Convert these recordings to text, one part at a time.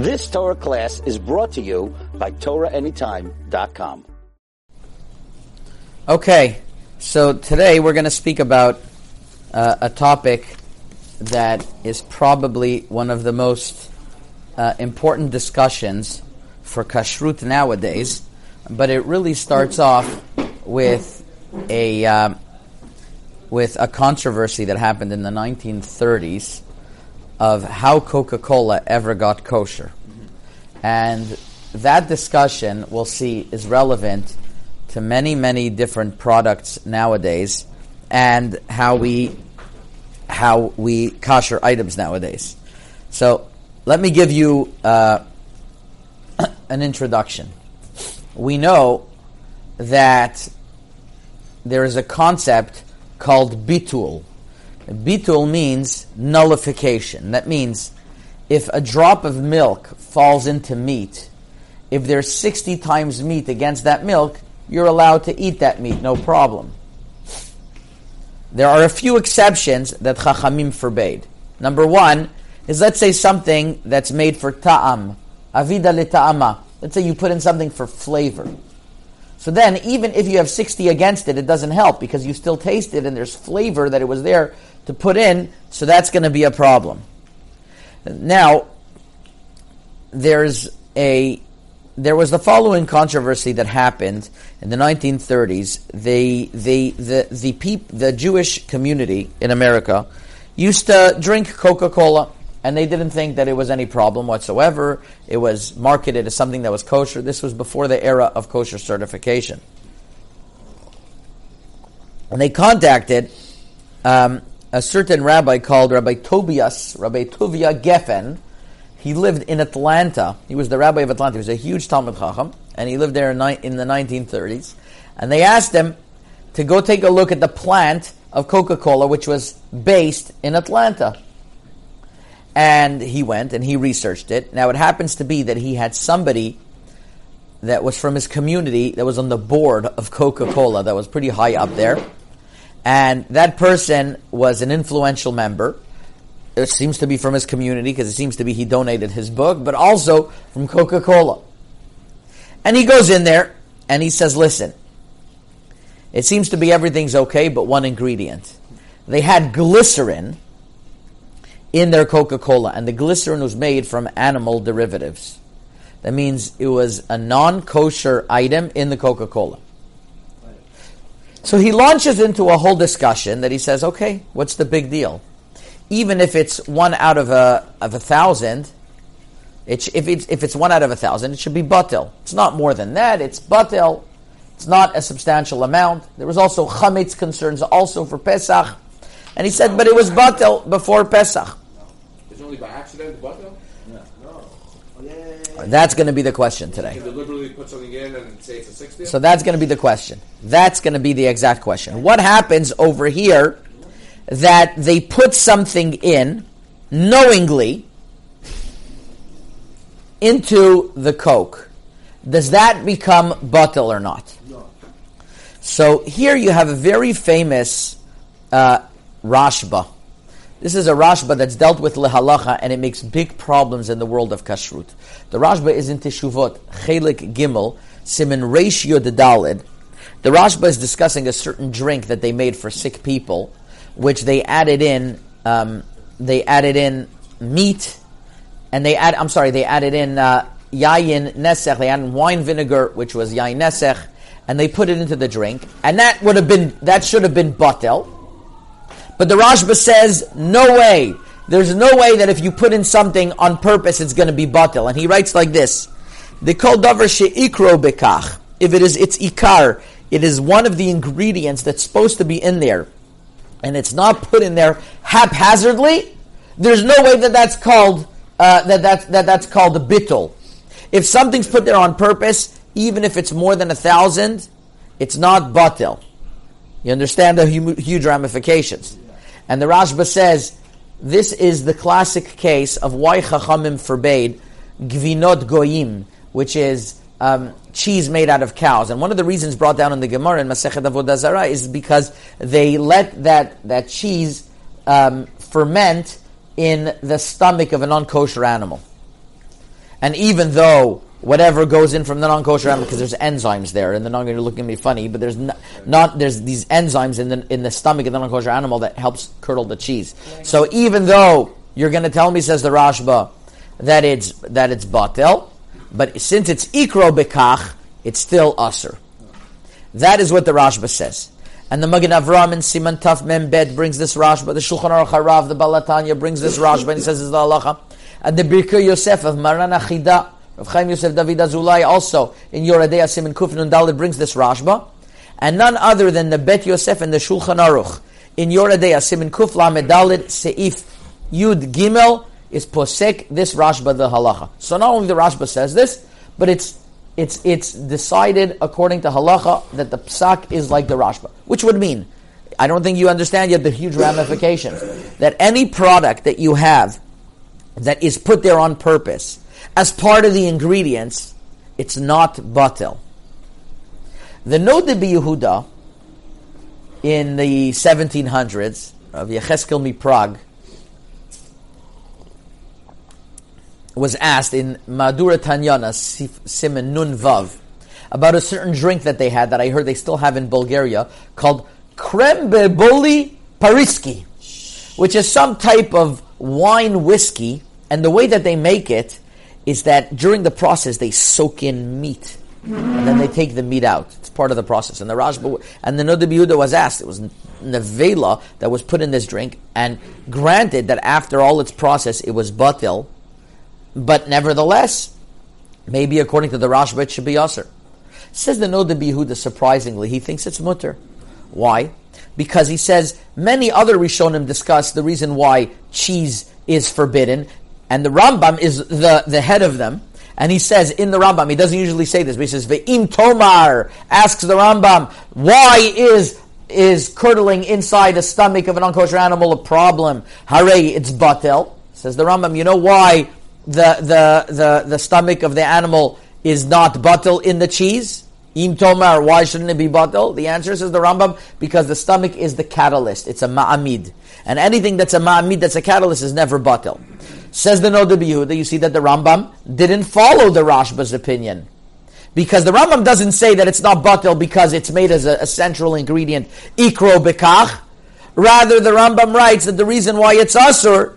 This Torah class is brought to you by TorahAnytime.com. Okay, so today we're going to speak about uh, a topic that is probably one of the most uh, important discussions for kashrut nowadays, but it really starts off with a uh, with a controversy that happened in the 1930s of how Coca-Cola ever got kosher, and that discussion we'll see is relevant to many many different products nowadays, and how we how we kosher items nowadays. So let me give you uh, an introduction. We know that there is a concept called bitul. Bitul means nullification. That means if a drop of milk falls into meat, if there's 60 times meat against that milk, you're allowed to eat that meat, no problem. There are a few exceptions that Chachamim forbade. Number one is let's say something that's made for ta'am, avida le ta'ama. Let's say you put in something for flavor. So then, even if you have 60 against it, it doesn't help because you still taste it and there's flavor that it was there to put in, so that's going to be a problem. Now, there's a there was the following controversy that happened in the 1930s. They, they, the, the, peop, the Jewish community in America used to drink Coca Cola, and they didn't think that it was any problem whatsoever. It was marketed as something that was kosher. This was before the era of kosher certification. And they contacted um, a certain rabbi called Rabbi Tobias, Rabbi Tovia Geffen, he lived in Atlanta. He was the rabbi of Atlanta. He was a huge Talmud Chacham, and he lived there in, in the 1930s. And they asked him to go take a look at the plant of Coca Cola, which was based in Atlanta. And he went and he researched it. Now, it happens to be that he had somebody that was from his community that was on the board of Coca Cola that was pretty high up there. And that person was an influential member it seems to be from his community because it seems to be he donated his book, but also from Coca Cola. And he goes in there and he says, Listen, it seems to be everything's okay, but one ingredient. They had glycerin in their Coca Cola, and the glycerin was made from animal derivatives. That means it was a non kosher item in the Coca Cola. So he launches into a whole discussion that he says, okay, what's the big deal? even if it's one out of a of a thousand, it sh- if it's if it's one out of a thousand, it should be batil. It's not more than that. It's batil. It's not a substantial amount. There was also chametz concerns also for Pesach, and he said, but it was batil before Pesach. It's only by accident. That's going to be the question today. You can deliberately put something in and say it's a sixty. So that's going to be the question. That's going to be the exact question. What happens over here that they put something in knowingly into the coke, does that become batil or not? No. So here you have a very famous uh, Rashba. This is a Rashba that's dealt with lehalacha and it makes big problems in the world of kashrut. The Rashba is in Teshuvot, Chelik Gimel, Simin Ratio de Dalid. The Rashba is discussing a certain drink that they made for sick people, which they added in, um, they added in meat, and they add, I'm sorry, they added in uh, yayin nesech, they added wine vinegar, which was yayin nesech, and they put it into the drink, and that would have been, that should have been batel. But the Rashba says, no way. There's no way that if you put in something on purpose, it's going to be batel. And he writes like this: "The kol davar sheikro bekach. If it is its ikar, it is one of the ingredients that's supposed to be in there, and it's not put in there haphazardly. There's no way that that's called uh, that that's that that's called a. If something's put there on purpose, even if it's more than a thousand, it's not batil. You understand the hu- huge ramifications. And the Rashba says this is the classic case of why Chachamim forbade gvinot goyim, which is um, cheese made out of cows. And one of the reasons brought down in the Gemara in Masechet Avodah Zarah is because they let that that cheese um, ferment in the stomach of a non-kosher animal. And even though whatever goes in from the non-kosher animal, because there's enzymes there, and they're not going to look at me funny, but there's not, not there's these enzymes in the in the stomach of the non-kosher animal that helps curdle the cheese. So even though you're going to tell me, says the Rashba, that it's that it's batel, but since it's ikro bekach, it's still aser. That is what the Rashba says. And the Magen Avram in Siman Taf Mem Bet brings this Rashba. The Shulchan Aruch Harav, the Balatanya brings this Rashba, and he says it's the halacha. And the Birkei Yosef of Maran Achida, of Chaim Yosef David Azulai, also in Yoredei Siman Kufin Dalit brings this Rashba. And none other than the Bet Yosef and the Shulchan Aruch in Yoredei Siman Kuf Lamed Seif Yud Gimel is posek this Rashba the halacha. So not only the Rashba says this, but it's it's it's decided according to halacha that the psak is like the Rashba, which would mean, I don't think you understand yet the huge ramifications that any product that you have that is put there on purpose as part of the ingredients, it's not batil. The Noda Yehuda in the 1700s of Yecheskel Mi Prague was asked in Madura Tanyana Simen Nun Vav about a certain drink that they had that I heard they still have in Bulgaria called Krembeboli Pariski, which is some type of wine whiskey. And the way that they make it is that during the process they soak in meat. And then they take the meat out. It's part of the process. And the Rashba and the Noda Yehuda was asked. It was nevela that was put in this drink. And granted that after all its process, it was batil but nevertheless, maybe according to the Rashba, it should be Aser. Says the Noda Yehuda, surprisingly, he thinks it's mutter. Why? Because he says many other Rishonim discuss the reason why cheese is forbidden, and the Rambam is the, the head of them. And he says in the Rambam, he doesn't usually say this, but he says, Ve'im Tomar asks the Rambam, why is is curdling inside the stomach of an unkosher animal a problem? Hare, it's batel. Says the Rambam, you know why the, the, the, the stomach of the animal is not batil in the cheese? Im tomar, why shouldn't it be batil? The answer says the Rambam, because the stomach is the catalyst. It's a ma'amid. And anything that's a ma'amid, that's a catalyst, is never batil. Says the Noda Yehuda, you see that the Rambam didn't follow the Rashba's opinion. Because the Rambam doesn't say that it's not batil because it's made as a, a central ingredient, ikro bekach. Rather, the Rambam writes that the reason why it's asur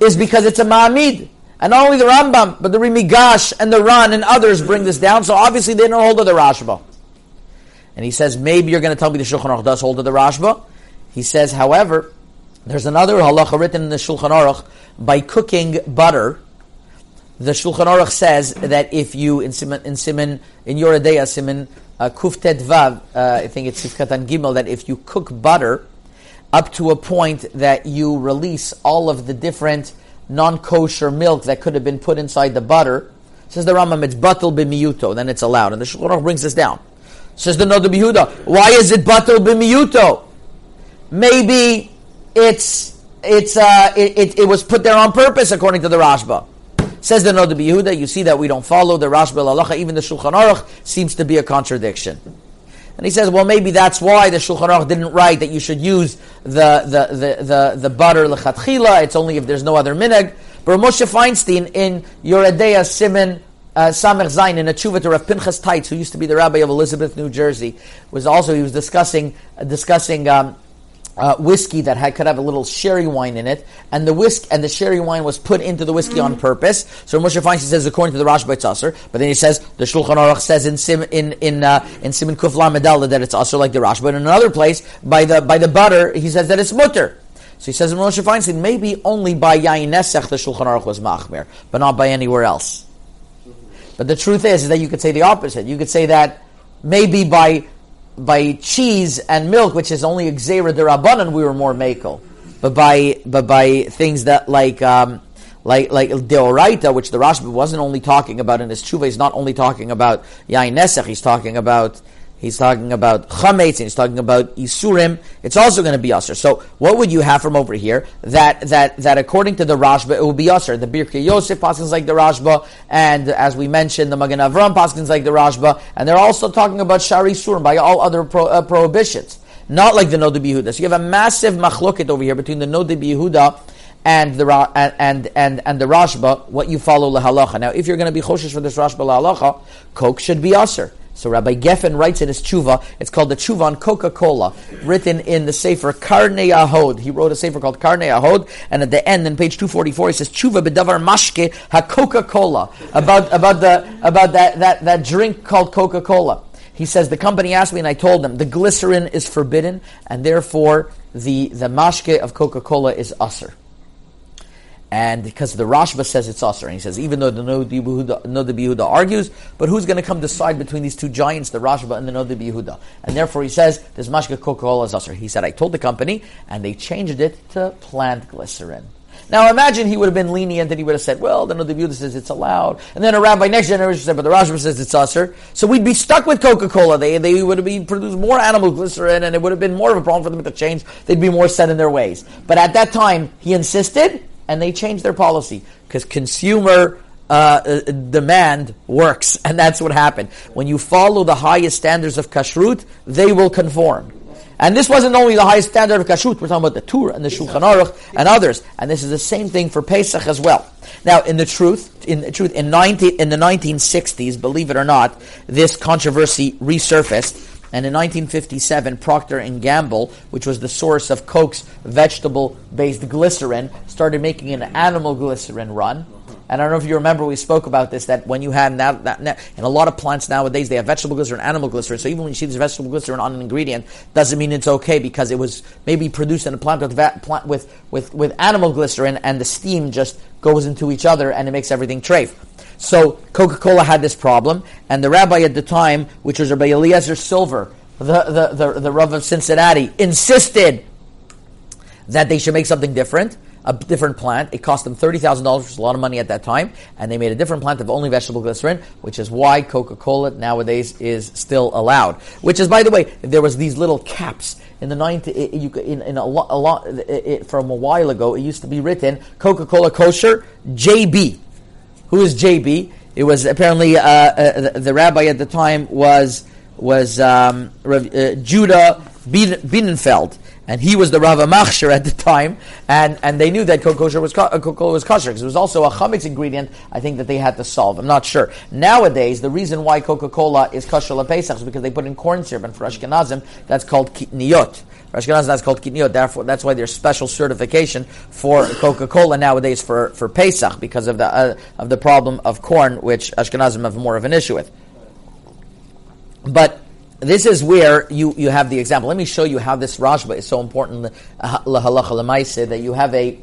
is because it's a ma'amid. And not only the Rambam, but the Ri Migash and the Ran and others bring this down. So obviously they don't hold of the Rashba. And he says, maybe you're going to tell me the Shulchan Aruch does hold of the Rashba. He says, however, there's another halacha written in the Shulchan Aruch by cooking butter. The Shulchan Aruch says that if you in Siman in Siman in Yoredeya Siman uh, Kuftet Vav, uh, I think it's Sifkatan Gimel, that if you cook butter up to a point that you release all of the different non-kosher milk that could have been put inside the butter. Says the Rambam, it's batal b'miyuto, then it's allowed. And the Shulchan brings this down. Says the Noda Yehuda, why is it batal b'miyuto? Maybe it's it's uh, it, it, it, was put there on purpose according to the Rashba. Says the Noda Yehuda, you see that we don't follow the Rashba Lalacha, even the Shulchan Aruch seems to be a contradiction. And he says, well, maybe that's why the Shulchan Aruch didn't write that you should use the, the, the, the, the butter lechatchila. It's only if there's no other minhag. But Moshe Feinstein in Yoredeya Simon uh, Samech Zain in a tshuva to Rav Pinchas Teitz, who used to be the rabbi of Elizabeth, New Jersey, was also he was discussing discussing um, uh, whiskey that had, could have a little sherry wine in it, and the whisk and the sherry wine was put into the whiskey on purpose. So Moshe Feinstein says according to the Rashba it's aser, but then he says the Shulchan Aruch says in Sim in in uh, in Simon Kuf Lamedala that it's aser like the Rashba. But in another place by the by the butter he says that it's mutter. So he says in Moshe Feinstein maybe only by Yain Nesech the Shulchan Aruch was machmir, but not by anywhere else. But the truth is, is that you could say the opposite. You could say that maybe by by cheese and milk, which is only Xera de Rabbanan, we were more makel. But by but by things that like um, like like deoraita, which the Rashba wasn't only talking about in his tshuva, he's not only talking about yain nesach, he's talking about He's talking about chametz, he's talking about isurim. It's also going to be aser. So, what would you have from over here? That that that according to the Rashba, it will be aser. The Birkei Yosef paskins like the Rashba, and as we mentioned, the Magen Avram paskins like the Rashba, and they're also talking about shari surim by all other pro, uh, prohibitions, not like the Noda Yehuda. So you have a massive machloket over here between the Noda Yehuda and the and and and, the Rashba, what you follow lahalacha. Now, if you're going to be choshesh for this Rashba lahalacha, Coke should be aser. So Rabbi Geffen writes in his tshuva. It's called the tshuva on Coca-Cola, written in the sefer Karnei Ahod. He wrote a sefer called Karnei Ahod, and at the end, in page two forty four, he says tshuva bedavar mashke ha Coca-Cola about about the about that that that drink called Coca-Cola. He says the company asked me, and I told them the glycerin is forbidden, and therefore the the mashke of Coca-Cola is usher. And because the Rashba says it's Aser, and he says, even though the Noda Yehuda argues, but who's going to come decide between these two giants, the Rashba and the Noda Yehuda? And therefore he says, this Mashka Coca-Cola is Aser. He said, I told the company, and they changed it to plant glycerin. Now imagine he would have been lenient and he would have said, well, the Noda Yehuda says it's allowed. And then a rabbi next generation said, but the Rashba says it's Aser. So we'd be stuck with Coca-Cola. They, they would have been produced more animal glycerin, and it would have been more of a problem for them to change. They'd be more set in their ways. But at that time, he insisted, and they changed their policy because consumer uh, uh, demand works, and that's what happened. When you follow the highest standards of kashrut, they will conform. And this wasn't only the highest standard of kashrut, we're talking about the Tur and the Shulchan Aruch and others. And this is the same thing for Pesach as well. Now, in the truth, in the truth, in, 19, in the 1960s, believe it or not, this controversy resurfaced and in 1957, Procter and Gamble, which was the source of Coke's vegetable-based glycerin, started making an animal glycerin run. And I don't know if you remember, we spoke about this, that when you have now, that, now, in a lot of plants nowadays, they have vegetable glycerin, animal glycerin. So even when you see this vegetable glycerin on an ingredient, doesn't mean it's okay because it was maybe produced in a plant with, plant with, with, with animal glycerin and the steam just goes into each other and it makes everything trafe. So Coca-Cola had this problem, and the rabbi at the time, which was Rabbi Eliezer Silver, the, the, the, the Rav of Cincinnati, insisted that they should make something different, a different plant. It cost them $30,000, which was a lot of money at that time, and they made a different plant of only vegetable glycerin, which is why Coca-Cola nowadays is still allowed. Which is, by the way, there was these little caps in the 90, in, in a lot, a lot it, from a while ago, it used to be written Coca-Cola kosher JB. Who is JB? It was apparently uh, uh, the, the, rabbi at the time was was um, uh, Judah Bienenfeld, and he was the Rav Machshir at the time, and, and they knew that Coca-Cola was, Coca-Cola was kosher, because it was also a chametz ingredient, I think, that they had to solve. I'm not sure. Nowadays, the reason why Coca-Cola is kosher Pesach is because they put in corn syrup, and for Ashkenazim, that's called kitniot. Ashkenaz, that's called kitniot. Therefore, that's why there's special certification for Coca-Cola nowadays for, for Pesach because of the uh, of the problem of corn, which Ashkenazim have more of an issue with. But this is where you, you have the example. Let me show you how this Rashba is so important that you have a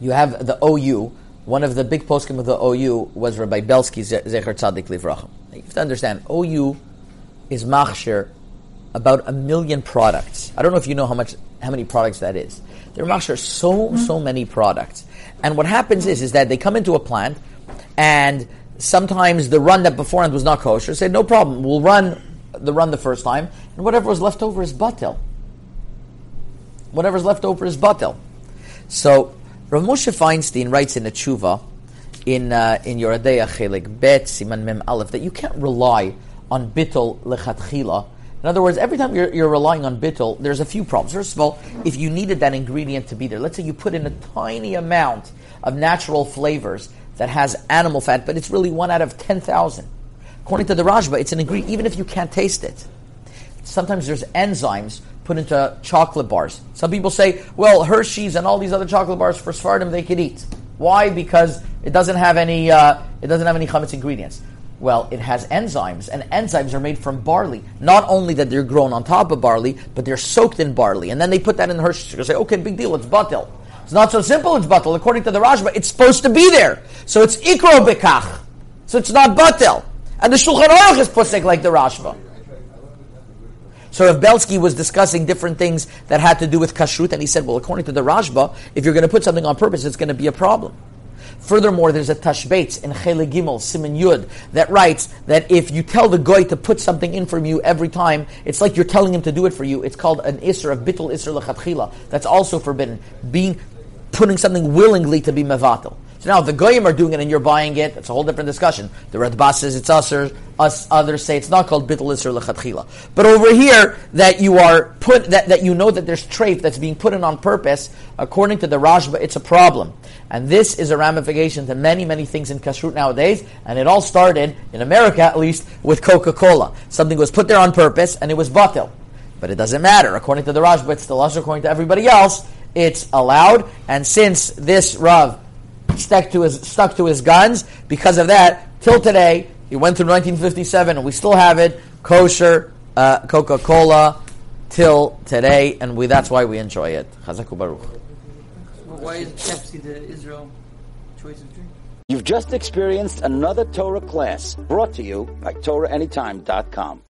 you have the OU. One of the big poskim of the OU was Rabbi Belsky Zecher Tzadik Livrachim. You have to understand, OU is machshir about a million products. I don't know if you know how much, how many products that is. There are so, mm-hmm. so many products. And what happens is, is that they come into a plant and sometimes the run that beforehand was not kosher, say, no problem, we'll run the run the first time, and whatever was left over is batel. Whatever's left over is batel. So, Rav Moshe Feinstein writes in a tshuva, in uh, in Yoradeya Chelik Bet Siman Mem Aleph, that you can't rely on bittel lechatchila in other words, every time you're, you're relying on bittul, there's a few problems. First of all, if you needed that ingredient to be there, let's say you put in a tiny amount of natural flavors that has animal fat, but it's really one out of 10,000. According to the Rashba, it's an ingredient, even if you can't taste it. Sometimes there's enzymes put into chocolate bars. Some people say, well, Hershey's and all these other chocolate bars for Sfardim they could eat. Why? Because it doesn't have any, uh, it doesn't have any chametz ingredients. Well, it has enzymes, and enzymes are made from barley. Not only that they're grown on top of barley, but they're soaked in barley. And then they put that in the Hershey. They say, okay, big deal, it's batil. It's not so simple, it's batil. According to the Rashba, it's supposed to be there. So it's ikro bekach. So it's not batil. And the Shulchan Aruch is pusik like the Rashba. So if Belsky was discussing different things that had to do with kashrut, and he said, well, according to the Rashba, if you're going to put something on purpose, it's going to be a problem. Furthermore, there's a Tashbetz in Chele Gimel, Simon Yud, that writes that if you tell the goy to put something in from you every time, it's like you're telling him to do it for you. It's called an Isser of Bittul Isser Lechatchila. That's also forbidden. Being, putting something willingly to be Mevatel. Now the goyim are doing it and you're buying it. it's a whole different discussion. The Radbaz says it's usher. Us others say it's not called bittul isur lechatchila. But over here, that you are put that, that you know that there's trait that's being put in on purpose. According to the Rashba, it's a problem, and this is a ramification to many many things in kashrut nowadays. And it all started in America, at least, with Coca Cola. Something was put there on purpose, and it was batil. But it doesn't matter. According to the Rashba, it's still usher. According to everybody else, it's allowed. And since this Rav stuck to his stuck to his guns, because of that, till today, he went through 1957, and we still have it kosher uh, Coca Cola till today, and we that's why we enjoy it. Chazaku Baruch. But why is Pepsi the Israel choice of drink? You've just experienced another Torah class brought to you by TorahAnytime.com.